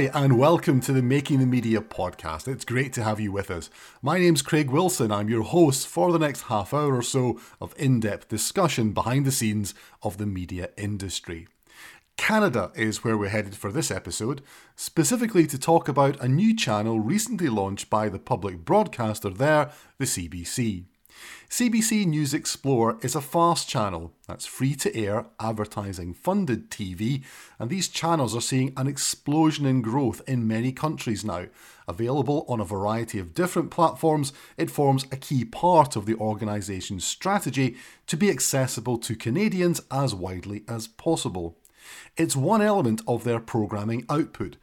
Hi, and welcome to the Making the Media podcast. It's great to have you with us. My name's Craig Wilson. I'm your host for the next half hour or so of in depth discussion behind the scenes of the media industry. Canada is where we're headed for this episode, specifically to talk about a new channel recently launched by the public broadcaster there, the CBC. CBC News Explore is a fast channel that's free to air, advertising funded TV, and these channels are seeing an explosion in growth in many countries now. Available on a variety of different platforms, it forms a key part of the organisation's strategy to be accessible to Canadians as widely as possible. It's one element of their programming output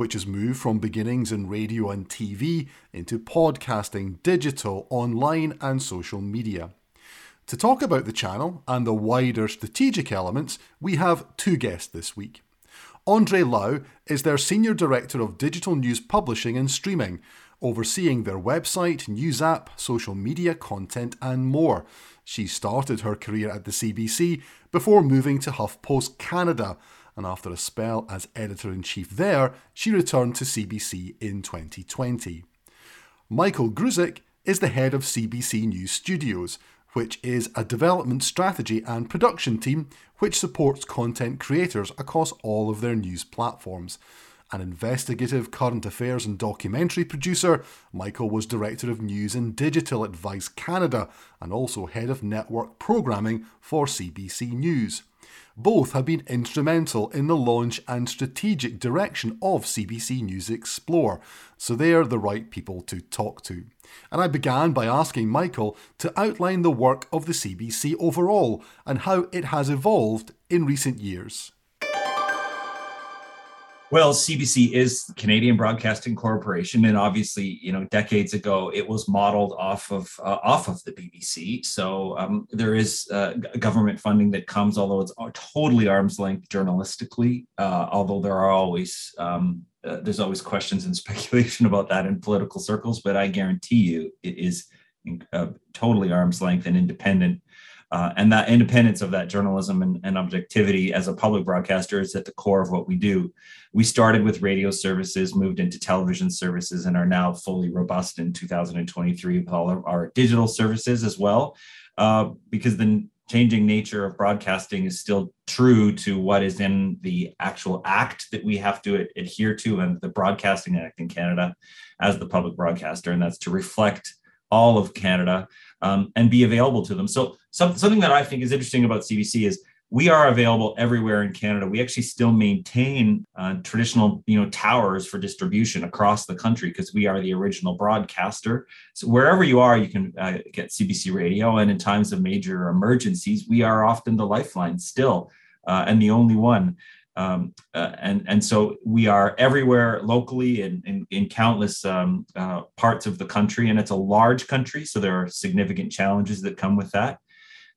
which has moved from beginnings in radio and TV into podcasting, digital, online, and social media. To talk about the channel and the wider strategic elements, we have two guests this week. Andree Lau is their Senior Director of Digital News Publishing and Streaming, overseeing their website, news app, social media content, and more. She started her career at the CBC before moving to HuffPost Canada, and after a spell as editor in chief there, she returned to CBC in 2020. Michael Gruzuk is the head of CBC News Studios, which is a development strategy and production team which supports content creators across all of their news platforms. An investigative current affairs and documentary producer, Michael was Director of News and Digital at Vice Canada and also Head of Network Programming for CBC News. Both have been instrumental in the launch and strategic direction of CBC News Explore, so they are the right people to talk to. And I began by asking Michael to outline the work of the CBC overall and how it has evolved in recent years. Well, CBC is Canadian Broadcasting Corporation, and obviously, you know, decades ago it was modeled off of uh, off of the BBC. So um, there is uh, government funding that comes, although it's totally arm's length journalistically. Uh, although there are always um, uh, there's always questions and speculation about that in political circles, but I guarantee you it is uh, totally arm's length and independent uh, and that independence of that journalism and, and, objectivity as a public broadcaster is at the core of what we do. We started with radio services, moved into television services, and are now fully robust in 2023 with all of our digital services as well, uh, because the changing nature of broadcasting is still true to what is in the actual act that we have to adhere to and the Broadcasting Act in Canada as the public broadcaster, and that's to reflect all of Canada um, and be available to them. So some, something that I think is interesting about CBC is we are available everywhere in Canada. We actually still maintain uh, traditional, you know, towers for distribution across the country because we are the original broadcaster. So wherever you are, you can uh, get CBC radio. And in times of major emergencies, we are often the lifeline still, uh, and the only one. Um, uh, and and so we are everywhere locally in in, in countless um, uh, parts of the country, and it's a large country, so there are significant challenges that come with that.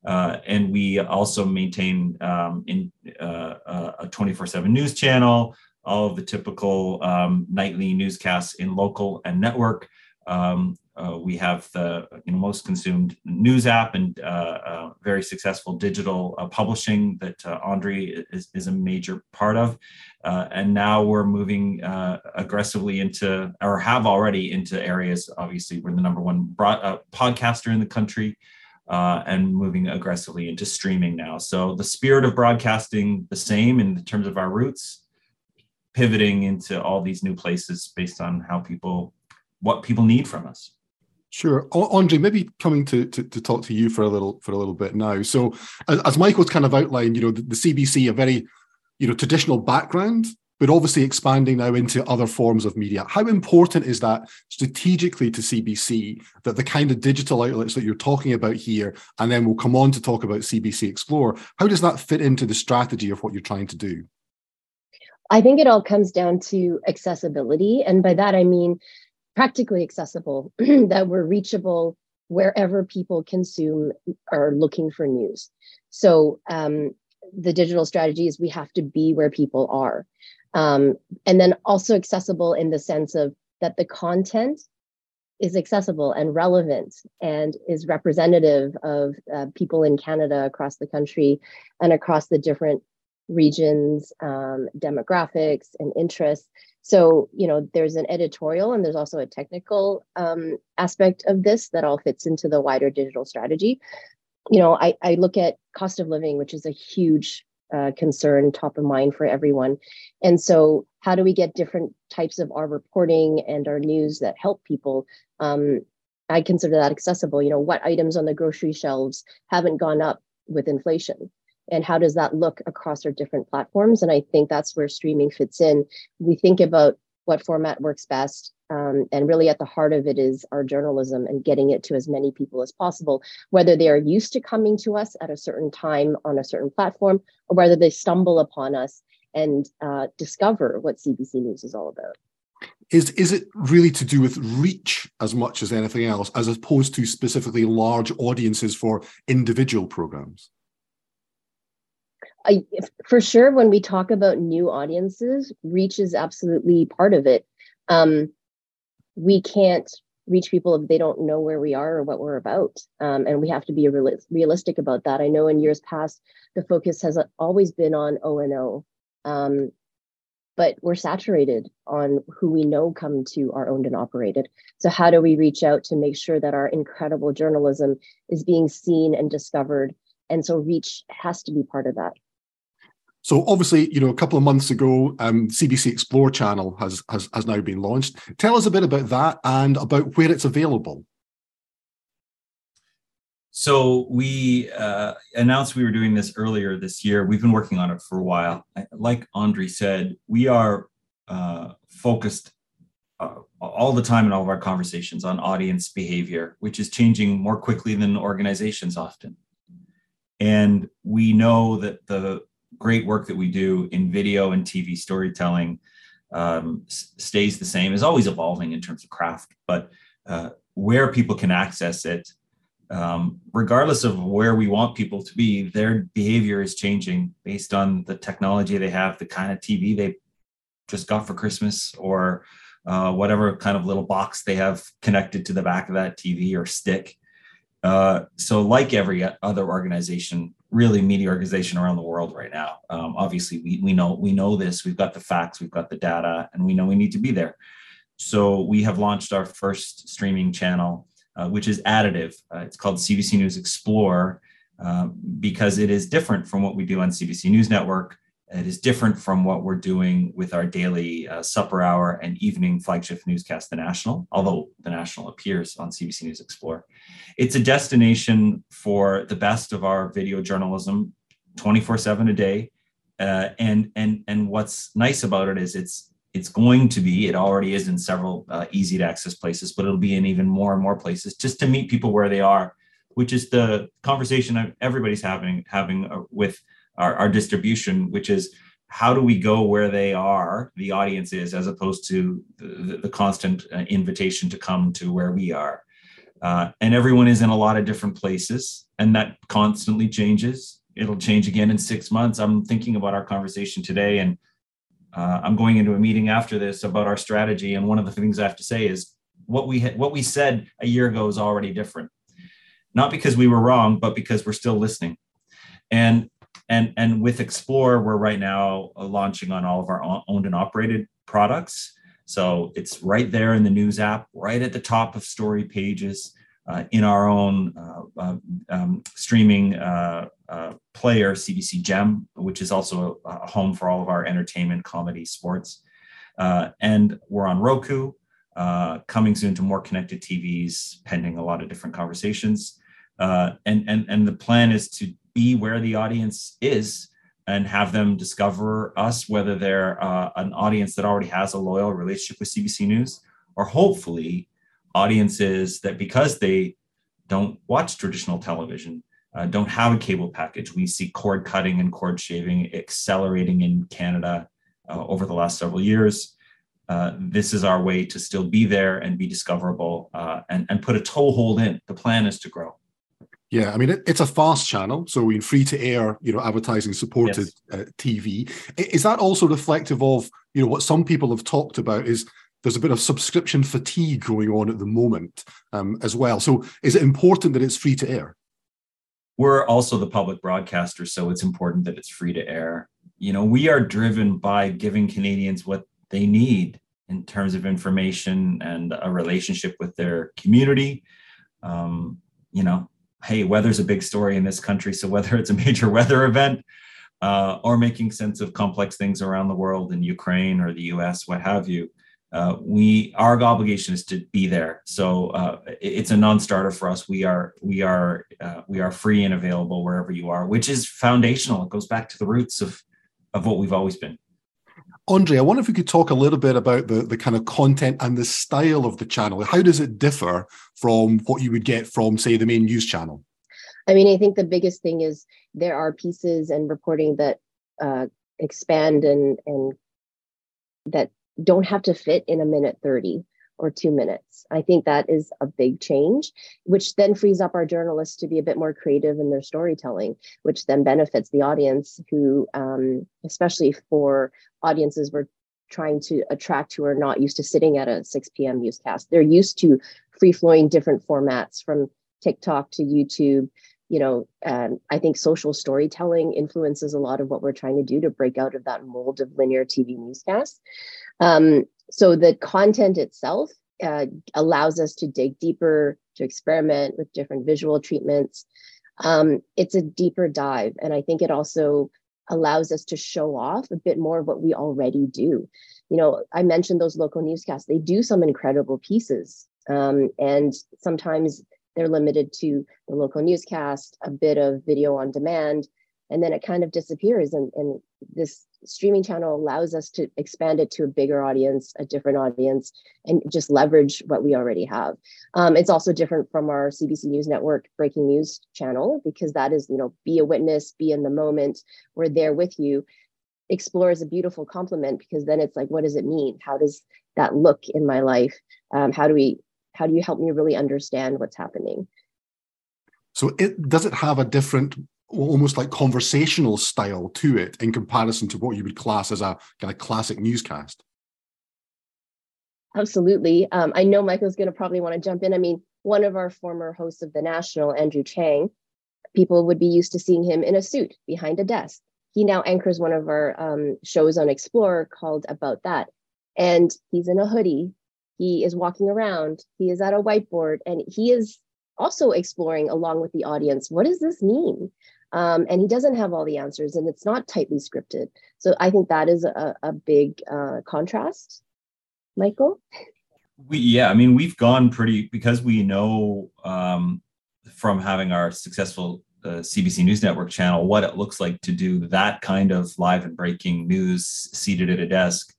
Uh, and we also maintain um, in uh, uh, a 24/7 news channel, all of the typical um, nightly newscasts in local and network. Um, uh, we have the you know, most consumed news app and uh, uh, very successful digital uh, publishing that uh, Andree is, is, a major part of. Uh, and now we're moving aggressively into, or have already into areas. Obviously, we're the number one broad, podcaster in the country. and moving aggressively into streaming now. So the spirit of broadcasting the same in terms of our roots, pivoting into all these new places based on how people, what people need from us. Sure, Andree. Maybe coming to, to, to talk to you for a little for a little bit now. So, as, as Michael's kind of outlined, you know, the, the, CBC a very, you know, traditional background, but obviously expanding now into other forms of media. How important is that strategically to CBC that the kind of digital outlets that you're talking about here, and then we'll come on to talk about CBC Explore. How does that fit into the strategy of what you're trying to do? I think it all comes down to accessibility, and by that I mean practically accessible, that we're reachable wherever people consume or looking for news. So um, the digital strategy is we have to be where people are. Um, and then also accessible in the sense of that the content is accessible and relevant and is representative of uh, people in Canada across the country and across the different regions, um, demographics, and interests. So, you know, there's an editorial and there's also a technical um, aspect of this that all fits into the wider digital strategy. You know, I, I look at cost of living, which is a huge uh, concern, top of mind for everyone. And so, how do we get different types of our reporting and our news that help people? Um, I consider that accessible. You know, what items on the grocery shelves haven't gone up with inflation? And how does that look across our different platforms? And i think that's where streaming fits in. We think about what format works best um, and really at the heart of it is our journalism and getting it to as many people as possible whether they are used to coming to us at a certain time on a certain platform or whether they stumble upon us and uh, discover what cbc news is all about. Is is it really to do with reach as much as anything else as opposed to specifically large audiences for individual programs I, for sure, when we talk about new audiences, reach is absolutely part of it. Um, we can't reach people if they don't know where we are or what we're about. Um, and we have to be real- realistic about that. I know in years past, the focus has always been on O and O. Um, but we're saturated on who we know come to our owned and operated. So, how do we reach out to make sure that our incredible journalism is being seen and discovered? And so, reach has to be part of that. So obviously, you know, a couple of months ago, um, CBC Explore channel has, has has now been launched. Tell us a bit about that and about where it's available. So we uh, announced we were doing this earlier this year. We've been working on it for a while. Like Andree said, we are uh, focused uh, all the time in all of our conversations on audience behavior, which is changing more quickly than organizations often. And we know that the great work that we do in video and TV storytelling um, stays the same, is always evolving in terms of craft, but uh, where people can access it, um, regardless of where we want people to be, their behavior is changing based on the technology they have, the kind of TV they just got for Christmas, or uh, whatever kind of little box they have connected to the back of that TV or stick. Uh, so, like every other organization, really media organization around the world right now. Um, obviously, we, we know we know this. We've got the facts, we've got the data, and we know we need to be there. So we have launched our first streaming channel, uh, which is additive. Uh, it's called CBC News Explore uh, because it is different from what we do on CBC News Network. It is different from what we're doing with our daily uh, supper hour and evening flagship newscast, The National, although The National appears on CBC News Explore. It's a destination for the best of our video journalism 24 7 a day. Uh, and and and what's nice about it is it's it's going to be it already is in several uh, easy to access places but it'll be in even more and more places just to meet people where they are which is the conversation everybody's having having uh, with our, our distribution, which is how do we go where they are, the audience is, as opposed to the, the constant uh, invitation to come to where we are. Uh, and everyone is in a lot of different places, and that constantly changes. It'll change again in six months. I'm thinking about our conversation today, and uh, I'm going into a meeting after this about our strategy. And one of the things I have to say is what we ha- what we said a year ago is already different, not because we were wrong, but because we're still listening. And and and with explore we're right now uh, launching on all of our owned and operated products. So it's right there in the news app right at the top of story pages uh, in our own uh, uh um, streaming uh, uh, player cbc gem which is also a, a, home for all of our entertainment comedy sports. And we're on roku coming soon to more connected tvs pending a lot of different conversations. And and and the plan is to be where the audience is and have them discover us, whether they're uh, an audience that already has a loyal relationship with CBC News, or hopefully audiences that because they don't watch traditional television, uh, don't have a cable package. We see cord cutting and cord shaving accelerating in Canada uh, over the last several years. Uh, this is our way to still be there and be discoverable uh, and, and put a toehold in. The plan is to grow. Yeah, I mean it, it's a fast channel, so in free to air, you know, advertising supported yes. uh, TV. Is that also reflective of you know what some people have talked about? Is there's a bit of subscription fatigue going on at the moment um, as well. So is it important that it's free to air? We're also the public broadcaster, so it's important that it's free to air. you know, we are driven by giving Canadians what they need in terms of information and a relationship with their community. Um, you know, hey, weather's a big story in this country. So whether it's a major weather event uh, or making sense of complex things around the world in Ukraine or the US, what have you, uh, we our obligation is to be there. So uh, it's a non-starter for us. We are we are uh, we are free and available wherever you are, which is foundational. It goes back to the roots of of what we've always been. Andree, I wonder if we could talk a little bit about the, the kind of content and the style of the channel. How does it differ from what you would get from, say, the main news channel? I mean, I think the biggest thing is there are pieces and reporting that uh, expand and and that don't have to fit in a minute 30 or two minutes. I think that is a big change, which then frees up our journalists to be a bit more creative in their storytelling, which then benefits the audience who, um, especially for audiences we're trying to attract who are not used to sitting at a 6 p.m. newscast. They're used to free flowing different formats from TikTok to YouTube. You know, um, I think social storytelling influences a lot of what we're trying to do to break out of that mold of linear TV newscasts. Um, so the content itself uh, allows us to dig deeper, to experiment with different visual treatments. Um, it's a deeper dive, and I think it also allows us to show off a bit more of what we already do. You know, I mentioned those local newscasts; they do some incredible pieces, um, and sometimes they're limited to the local newscast, a bit of video on demand, and then it kind of disappears. And, and this streaming channel allows us to expand it to a bigger audience, a different audience, and just leverage what we already have. Um, it's also different from our CBC News Network breaking news channel because that is, you know, be a witness, be in the moment. We're there with you. Explore is a beautiful complement because then it's like, what does it mean? How does that look in my life? Um, how do we? How do you help me really understand what's happening? So it does it have a different almost like conversational style to it in comparison to what you would class as a kind of classic newscast. Absolutely. Um, I know Michael's going to probably want to jump in. I mean, one of our former hosts of the National, Andrew Chang, people would be used to seeing him in a suit behind a desk. He now anchors one of our um, shows on Explore called About That. And he's in a hoodie. He is walking around. He is at a whiteboard and he is also exploring along with the audience what does this mean? Um, and he doesn't have all the answers and it's not tightly scripted. So i think that is a, a big uh, contrast. Michael? We yeah i mean we've gone pretty because we know um, from having our successful uh, cbc news network channel what it looks like to do that kind of live and breaking news seated at a desk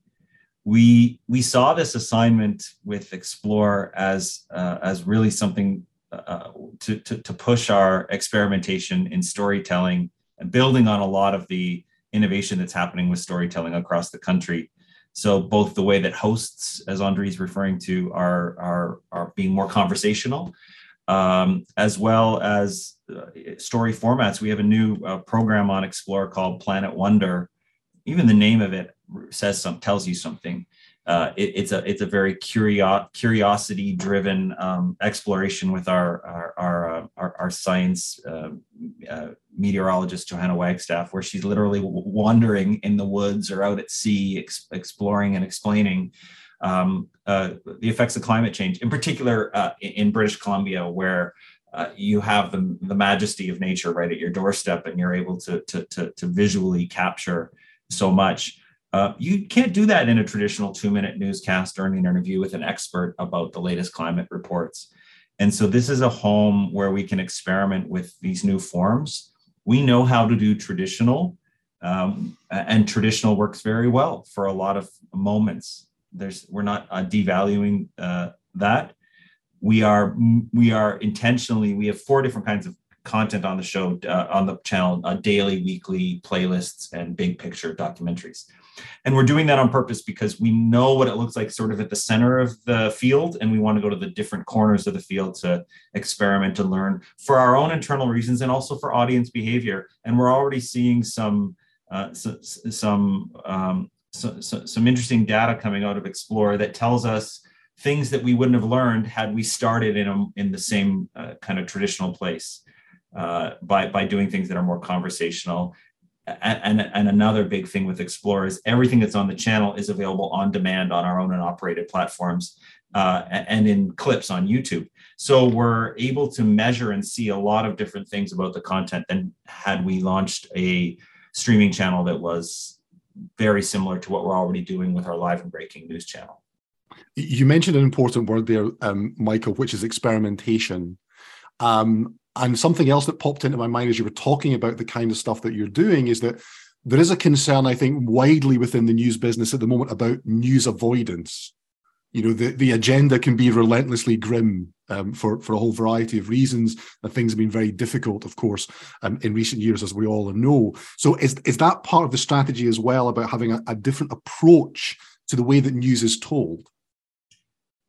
we we saw this assignment with explore as uh, as really something uh, to, to, to push our experimentation in storytelling and building on a lot of the innovation that's happening with storytelling across the country. So both the way that hosts, as Andree is referring to, are are are being more conversational, um, as well as uh, story formats. We have a new uh, program on Explore called Planet Wonder. Even the name of it says some tells you something uh, it, it's a it's a very curio- curiosity driven um, exploration with our our our, uh, our, our, science uh, uh, meteorologist Johanna Wagstaff, where she's literally wandering in the woods or out at sea, ex- exploring and explaining um, uh, the effects of climate change, in particular uh, in British Columbia, where uh, you have the, the majesty of nature right at your doorstep and you're able to, to, to, to visually capture so much. Uh, you can't do that in a traditional two minute newscast or an interview with an expert about the latest climate reports. And so this is a home where we can experiment with these new forms. We know how to do traditional, um, and traditional works very well for a lot of moments. There's we're not uh, devaluing uh, that. We are we are intentionally. We have four different kinds of content on the show uh, on the channel: uh, daily, weekly playlists, and big picture documentaries. And we're doing that on purpose because we know what it looks like sort of at the center of the field. And we want to go to the different corners of the field to experiment and learn for our own internal reasons and also for audience behavior. And we're already seeing some, uh, some, some, um, so, so, some interesting data coming out of Explore that tells us things that we wouldn't have learned had we started in, a, in the same uh, kind of traditional place uh, by, by doing things that are more conversational and, and another big thing with Explore is everything that's on the channel is available on demand on our own and operated platforms uh, and in clips on YouTube. So we're able to measure and see a lot of different things about the content than had we launched a streaming channel that was very similar to what we're already doing with our live and breaking news channel. You mentioned an important word there, um, Michael, which is experimentation. Um, and something else that popped into my mind as you were talking about the kind of stuff that you're doing is that there is a concern, I think, widely within the news business at the moment about news avoidance. You know, the, the agenda can be relentlessly grim um, for, for a whole variety of reasons. And things have been very difficult, of course, um, in recent years, as we all know. So, is, is that part of the strategy as well about having a, a different approach to the way that news is told?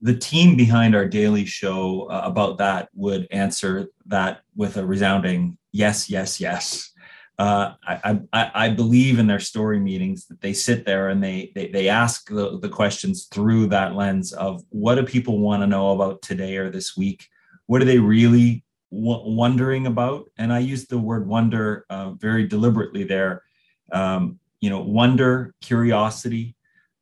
The team behind our daily show uh, about that would answer that with a resounding yes, yes, yes. Uh, I, I, I, believe in their story meetings that they sit there and they they, they ask the, the questions through that lens of what do people want to know about today or this week? What are they really w- wondering about? And I use the word wonder uh, very deliberately there. Um, you know, wonder, curiosity,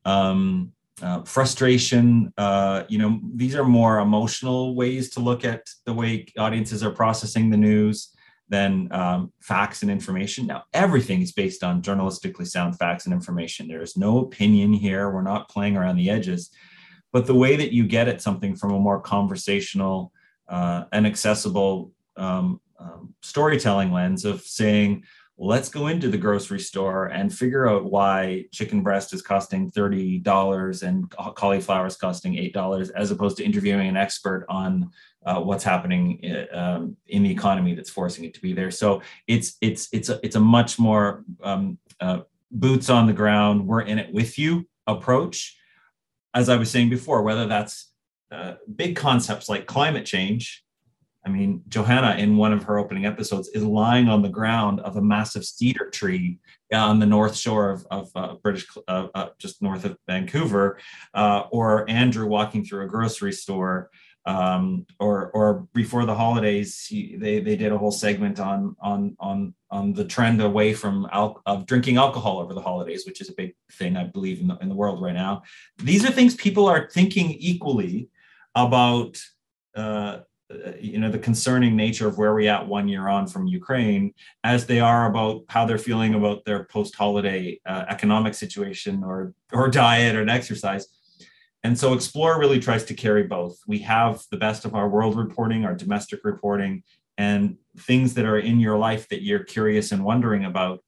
um, uh, frustration uh, you know these are more emotional ways to look at the way audiences are processing the news than um, facts and information. Now everything is based on journalistically sound facts and information. There is no opinion here. We're not playing around the edges. But the way that you get at something from a more conversational uh, and accessible um, um, storytelling lens of saying let's go into the grocery store and figure out why chicken breast is costing $30 and cauliflower is costing $8 as opposed to interviewing an expert on uh, what's happening uh, um, in the economy that's forcing it to be there. So it's it's it's a, it's a much more um, uh, boots on the ground we're in it with you approach. As i was saying before whether that's uh, big concepts like climate change I mean, Johanna in one of her opening episodes is lying on the ground of a massive cedar tree on the north shore of, of uh, British, uh, uh, just north of Vancouver, uh, or Andrew walking through a grocery store, um, or or before the holidays, he, they they did a whole segment on on on on the trend away from al- of drinking alcohol over the holidays, which is a big thing I believe in the, in the world right now. These are things people are thinking equally about. Uh, uh, you know the concerning nature of where we at one year on from Ukraine, as they are about how they're feeling about their post-holiday uh, economic situation or or diet or exercise. And so Explore really tries to carry both. We have the best of our world reporting, our domestic reporting, and things that are in your life that you're curious and wondering about,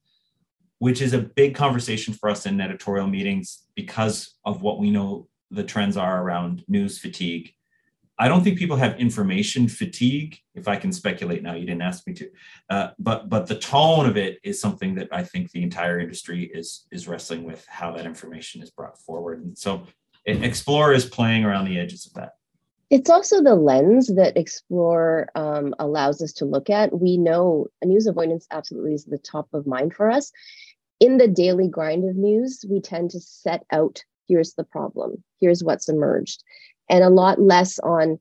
which is a big conversation for us in editorial meetings because of what we know the trends are around news fatigue I don't think people have information fatigue. If I can speculate now, you didn't ask me to, uh, but but the tone of it is something that I think the entire industry is is wrestling with how that information is brought forward, and so Explore is playing around the edges of that. It's also the lens that Explore um, allows us to look at. We know news avoidance absolutely is the top of mind for us. In the daily grind of news, we tend to set out here's the problem, here's what's emerged and a lot less on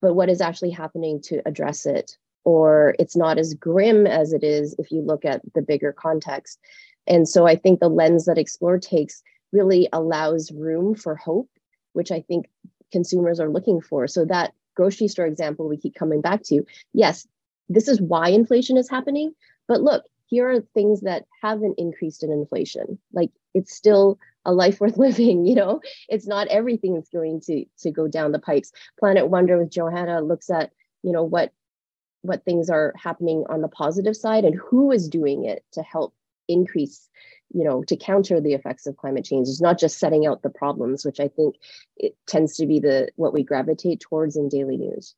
but what is actually happening to address it. Or it's not as grim as it is if you look at the bigger context. And so i think the lens that explore takes really allows room for hope which i think consumers are looking for. So that grocery store example we keep coming back to yes this is why inflation is happening but look here are things that haven't increased in inflation. Like it's still a life worth living you know? It's not everything that's going to to go down the pipes. Planet wonder with johanna looks at you know what what things are happening on the positive side and who is doing it to help increase you know to counter the effects of climate change. It's not just setting out the problems which i think it tends to be the what we gravitate towards in daily news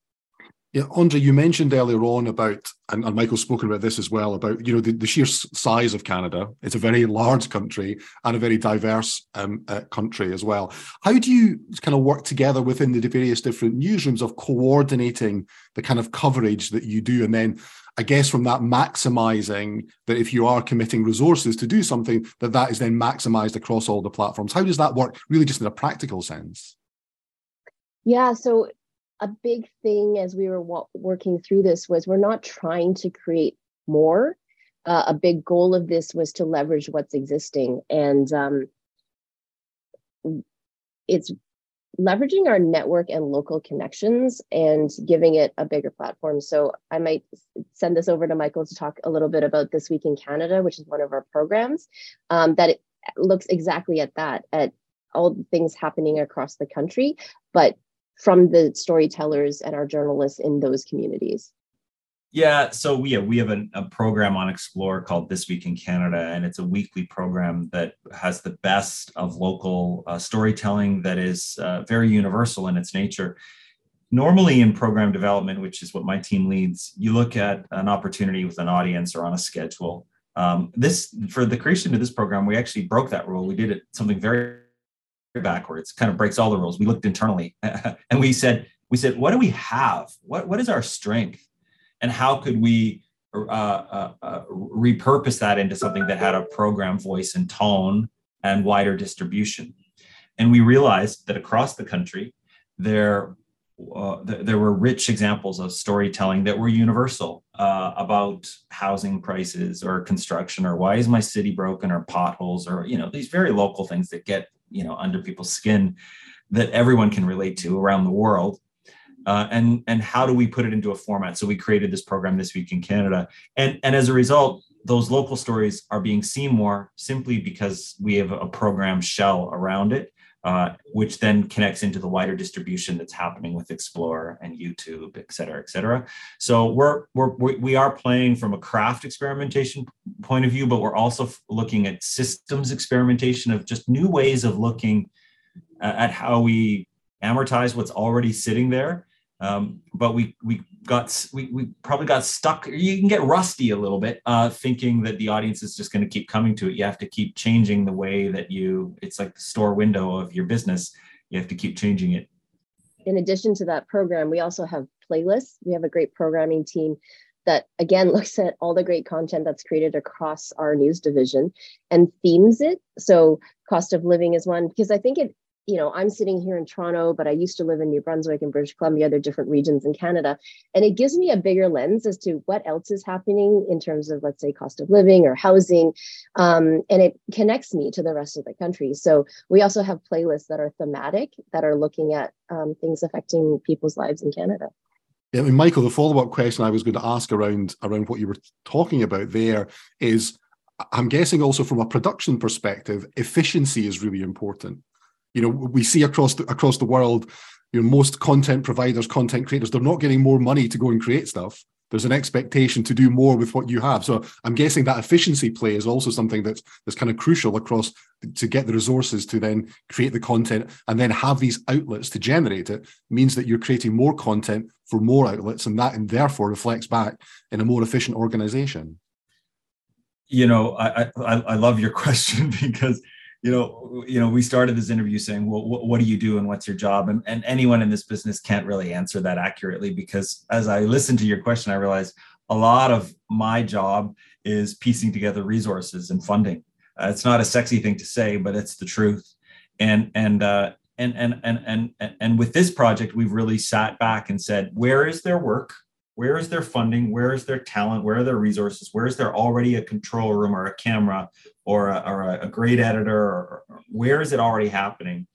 yeah, Andree, you mentioned earlier on about, and, and Michael's spoken about this as well, about you know the, the, sheer size of Canada. It's a very large country and a very diverse um, uh, country as well. How do you kind of work together within the various different newsrooms of coordinating the kind of coverage that you do, and then I guess from that maximizing that if you are committing resources to do something, that that is then maximized across all the platforms. How does that work, really, just in a practical sense? Yeah, so a big thing as we were working through this was we're not trying to create more uh, a big goal of this was to leverage what's existing and um, it's leveraging our network and local connections and giving it a bigger platform. So I might send this over to Michael to talk a little bit about This Week in Canada, which is one of our programs um, that looks exactly at that, at all the things happening across the country, but from the storytellers and our journalists in those communities. Yeah, so yeah, we have a, a, program on Explore called This Week in Canada, and it's a weekly program that has the best of local uh, storytelling that is uh, very universal in its nature. Normally, in program development, which is what my team leads, you look at an opportunity with an audience or on a schedule. Um, this for the creation of this program, we actually broke that rule. We did it something very backwards, kind of breaks all the rules. We looked internally and we said, we said, what do we have? What what is our strength? and how could we uh, uh, uh, repurpose that into something that had a program voice and tone and wider distribution and we realized that across the country there uh, th- there were rich examples of storytelling that were universal uh, about housing prices or construction or why is my city broken or potholes or you know these very local things that get you know under people's skin that everyone can relate to around the world. Uh, and and how do we put it into a format? So we created this program this week in canada. And and as a result those local stories are being seen more simply because we have a program shell around it uh, which then connects into the wider distribution that's happening with Explore and YouTube, et cetera, et cetera. So we're, we're we are playing from a craft experimentation point of view, but we're also looking at systems experimentation of just new ways of looking at how we amortize what's already sitting there um, but we we got we, we probably got stuck. You can get rusty a little bit, uh, thinking that the audience is just going to keep coming to it. You have to keep changing the way that you. It's like the store window of your business. You have to keep changing it. In addition to that program, we also have playlists. We have a great programming team that again looks at all the great content that's created across our news division and themes it. So cost of living is one because I think it you know, I'm sitting here in Toronto, but I used to live in New Brunswick and British Columbia, they're different regions in Canada. And it gives me a bigger lens as to what else is happening in terms of, let's say, cost of living or housing. Um, and it connects me to the rest of the country. So we also have playlists that are thematic, that are looking at um, things affecting people's lives in Canada. Yeah, I mean, Michael, the follow-up question I was going to ask around around what you were talking about there is I'm guessing also from a production perspective, efficiency is really important you know we see across the, across the world you know most content providers content creators they're not getting more money to go and create stuff. There's an expectation to do more with what you have. So i'm guessing that efficiency play is also something that's that's kind of crucial across to get the resources to then create the content and then have these outlets to generate it means that you're creating more content for more outlets and that and therefore reflects back in a more efficient organization. You know i i, I love your question because you know, you know, we started this interview saying, "Well, what, what do you do and what's your job?" And, and anyone in this business can't really answer that accurately because, as I listened to your question, I realized a lot of my job is piecing together resources and funding. Uh, it's not a sexy thing to say, but it's the truth. And and uh, and and and and and with this project, we've really sat back and said, "Where is their work? Where is their funding? Where is their talent? Where are their resources? Where is there already a control room or a camera or a, or a great editor? Or, or, where is it already happening?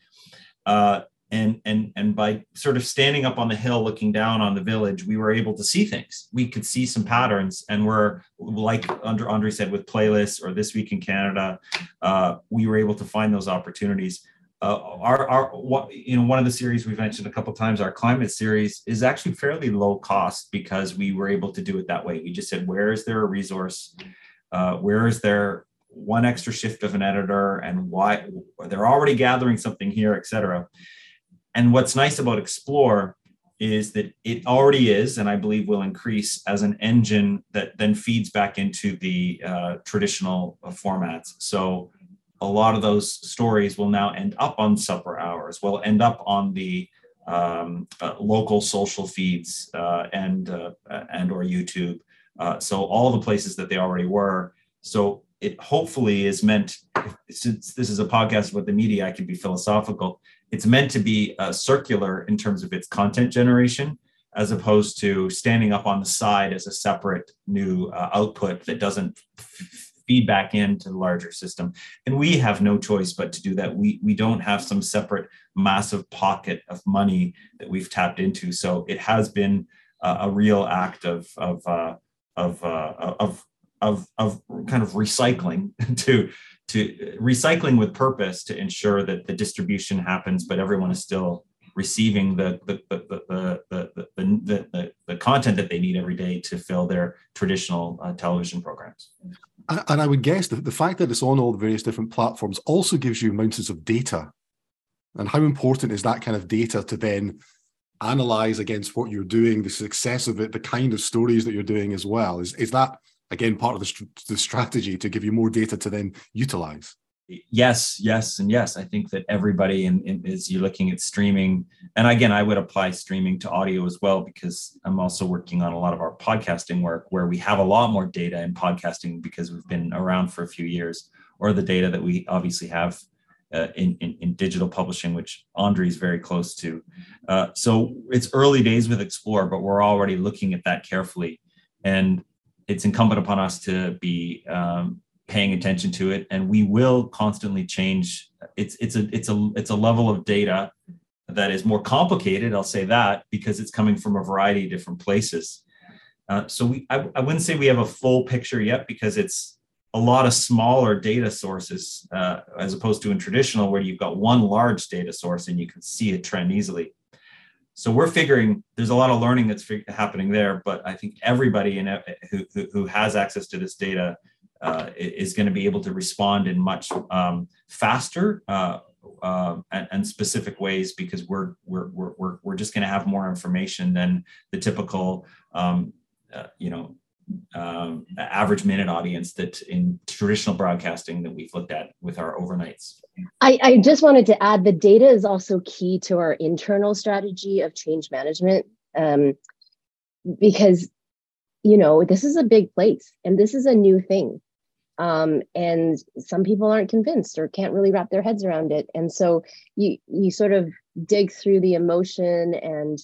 Uh, and and and by sort of standing up on the hill looking down on the village we were able to see things we could see some patterns and we're like under Andree said with playlists or this week in canada uh, we were able to find those opportunities uh, our, our what, you know one of the series we've mentioned a couple times our climate series is actually fairly low cost because we were able to do it that way. We just said where is there a resource? Uh, where is there one extra shift of an editor? And why they're already gathering something here etc and what's nice about explore is that it already is and i believe will increase as an engine that then feeds back into the uh, traditional uh, formats. So a lot of those stories will now end up on supper hours, will end up on the um, uh, local social feeds uh, and uh, and or YouTube. Uh, so all the places that they already were. So it hopefully is meant. Since this is a podcast about the media, I can be philosophical. It's meant to be uh, circular in terms of its content generation. as opposed to standing up on the side as a separate new uh, output that doesn't feed back into the larger system. And we have no choice but to do that. We we don't have some separate massive pocket of money that we've tapped into. So it has been uh, a real act of of uh, of, uh, of of of kind of recycling to to recycling with purpose to ensure that the distribution happens, but everyone is still receiving the the the the the, the, the, the, content that they need every day to fill their traditional uh, television programs. And I would guess that the fact that it's on all the various different platforms also gives you mountains of data. And how important is that kind of data to then analyze against what you're doing, the success of it, the kind of stories that you're doing as well? Is, is that, again, part of the, the strategy to give you more data to then utilize? Yes yes and yes i think that everybody in, in, is you're looking at streaming and again i would apply streaming to audio as well because i'm also working on a lot of our podcasting work where we have a lot more data in podcasting because we've been around for a few years or the data that we obviously have uh, in, in, in, digital publishing, which Andree is very close to. Uh, so it's early days with Explore, but we're already looking at that carefully. And it's incumbent upon us to be um, paying attention to it and we will constantly change. It's it's a it's a it's a level of data that is more complicated i'll say that because it's coming from a variety of different places. Uh, so we I, I wouldn't say we have a full picture yet because it's a lot of smaller data sources uh, as opposed to in traditional where you've got one large data source and you can see a trend easily. So we're figuring there's a lot of learning that's happening there but i think everybody in, who, who, who has access to this data uh, is going to be able to respond in much um, faster uh, uh, and, and, specific ways because we're we're we're we're just going to have more information than the typical um, uh, you know um, average minute audience that in traditional broadcasting that we've looked at with our overnights. I, I just wanted to add the data is also key to our internal strategy of change management um, because you know this is a big place and this is a new thing um, and some people aren't convinced or can't really wrap their heads around it. And so you you sort of dig through the emotion and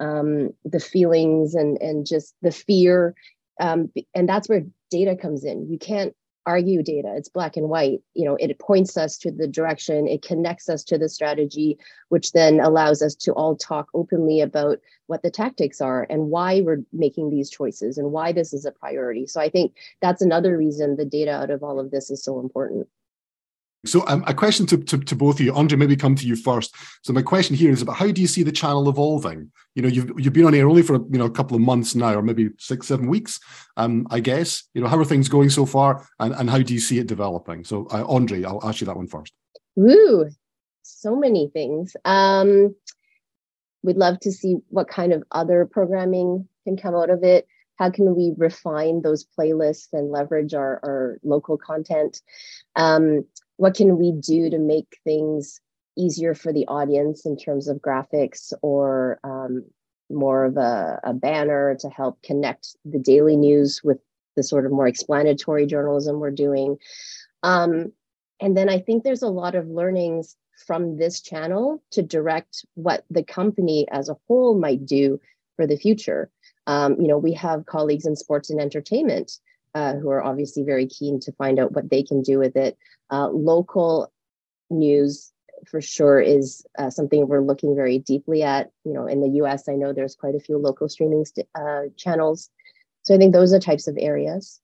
um, the feelings and and just the fear um, and that's where data comes in. You can't argue data it's black and white you know it points us to the direction it connects us to the strategy which then allows us to all talk openly about what the tactics are and why we're making these choices and why this is a priority. So i think that's another reason the data out of all of this is so important so um, a question to, to, to, both of you, Andree, maybe come to you first. So my question here is about how do you see the channel evolving? You know, you've you've been on air only for you know a couple of months now, or maybe six, seven weeks, um, I guess. You know, how are things going so far, and, and how do you see it developing? So, uh, Andree, I'll ask you that one first. Ooh, so many things. Um, we'd love to see what kind of other programming can come out of it. How can we refine those playlists and leverage our, our local content? Um, what can we do to make things easier for the audience in terms of graphics or um, more of a, a, banner to help connect the daily news with the sort of more explanatory journalism we're doing. Um, and then I think there's a lot of learnings from this channel to direct what the company as a whole might do for the future. Um, you know, we have colleagues in sports and entertainment uh, who are obviously very keen to find out what they can do with it. Uh, local news for sure is uh, something we're looking very deeply at. You know, in the U.S., I know there's quite a few local streaming st- uh, channels, so I think those are types of areas.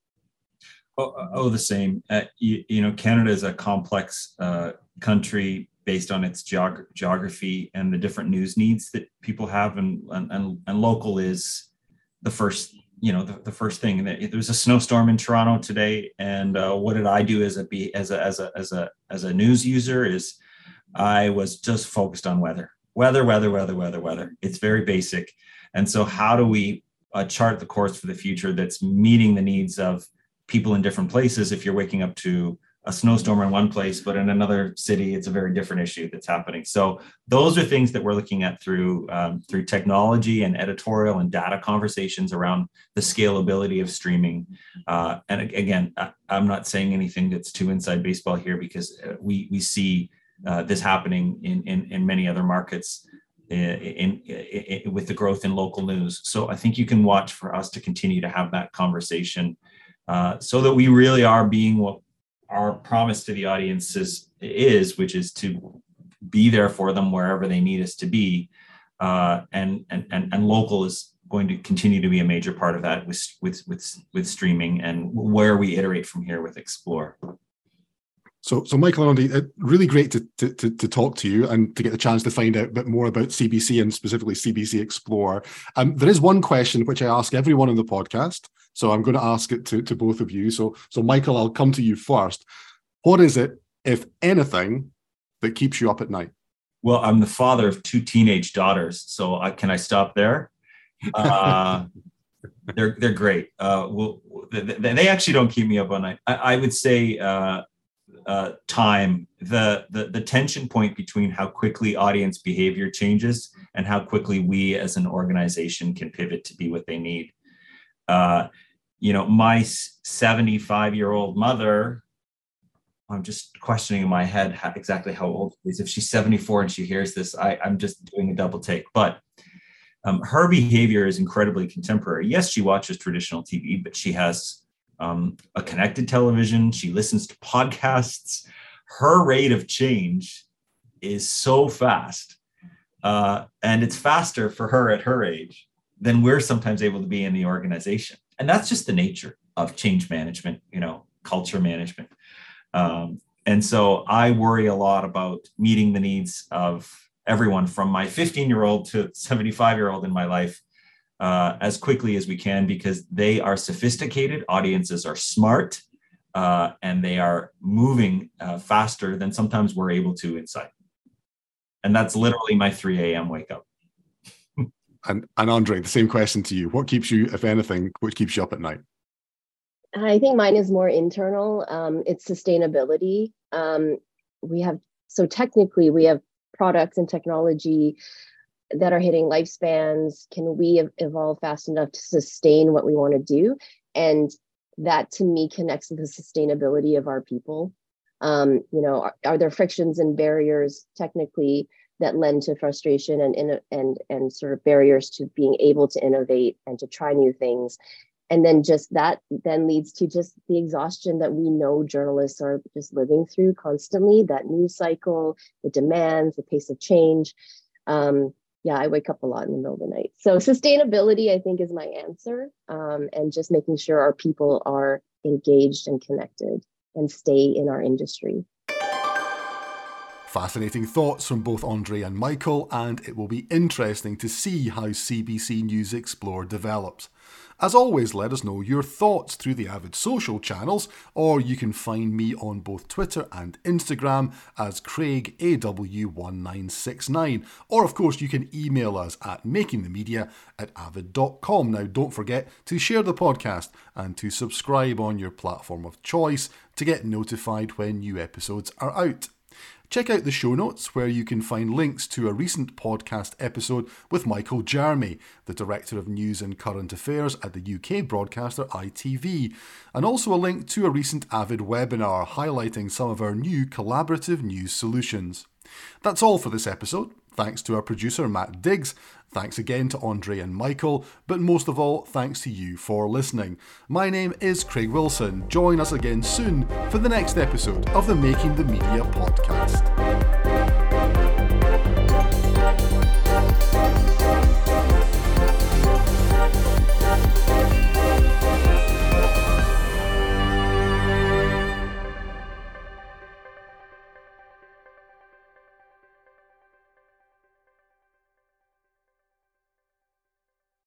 Oh, oh the same. Uh, you, you, know, Canada is a complex country based on its geog- geography and the different news needs that people have, and and, and local is the first you know the, the first thing that there was a snowstorm in toronto today and uh, what did i do as a be as a as a as a as a news user is i was just focused on weather. Weather weather weather weather weather. It's very basic. And so how do we uh, chart the course for the future that's meeting the needs of people in different places if you're waking up to a snowstorm in one place, but in another city, it's a very different issue that's happening. So those are things that we're looking at through um, through technology and editorial and data conversations around the scalability of streaming. Uh, and again, I, am not saying anything that's too inside baseball here because uh, we we see uh, this happening in, in in many other markets. in, in, in, with the growth in local news. So I think you can watch for us to continue to have that conversation uh, so that we really are being what our promise to the audience is, is which is to be there for them wherever they need us to be. Uh, and, and, and, and local is going to continue to be a major part of that with, with, with, with streaming and where we iterate from here with Explore. So, so Michael and Andy, uh, really great to, to, to, to, talk to you and to get the chance to find out a bit more about CBC and specifically CBC Explore. Um, there is one question which I ask everyone on the podcast, so I'm going to ask it to, to both of you. So, so Michael, I'll come to you first. What is it, if anything, that keeps you up at night? Well, I'm the father of two teenage daughters, so I, can I stop there? Uh, they're they're great. Uh, well, they, they, actually don't keep me up all night. I, I would say uh, uh, time, the, the the tension point between how quickly audience behavior changes and how quickly we as an organization can pivot to be what they need. Uh, you know, my 75 year old mother, I'm just questioning in my head how, exactly how old is. If she's 74 and she hears this, I, I'm just doing a double take. But um, her behavior is incredibly contemporary. Yes, she watches traditional TV, but she has um, a connected television. She listens to podcasts. Her rate of change is so fast. Uh, and it's faster for her at her age than we're sometimes able to be in the organization. And that's just the nature of change management, you know, culture management. Um, and so I worry a lot about meeting the needs of everyone from my 15 year old to 75 year old in my life uh, as quickly as we can because they are sophisticated, audiences are smart, uh, and they are moving uh, faster than sometimes we're able to inside. And that's literally my 3 a.m. wake up. And, and Andree, the same question to you. What keeps you, if anything, what keeps you up at night? I think mine is more internal. Um, it's sustainability. Um, we have, so technically, we have products and technology that are hitting lifespans can we evolve fast enough to sustain what we want to do and that to me connects to the sustainability of our people um, you know are, are, there frictions and barriers technically that lend to frustration and and and sort of barriers to being able to innovate and to try new things and then just that then leads to just the exhaustion that we know journalists are just living through constantly that news cycle the demands the pace of change um, yeah, I wake up a lot in the middle of the night. So sustainability, I think, is my answer, um, and just making sure our people are engaged and connected and stay in our industry. Fascinating thoughts from both Andree and Michael, and it will be interesting to see how CBC News Explore develops. As always, let us know your thoughts through the Avid social channels, or you can find me on both Twitter and Instagram as CraigAW1969. Or, of course, you can email us at makingthemedia at avid.com. Now, don't forget to share the podcast and to subscribe on your platform of choice to get notified when new episodes are out. Check out the show notes where you can find links to a recent podcast episode with Michael Jeremy, the Director of News and Current Affairs at the UK broadcaster ITV, and also a link to a recent Avid webinar highlighting some of our new collaborative news solutions. That's all for this episode. Thanks to our producer Matt Diggs. Thanks again to Andree and Michael, but most of all, thanks to you for listening. My name is Craig Wilson. Join us again soon for the next episode of the Making the Media podcast.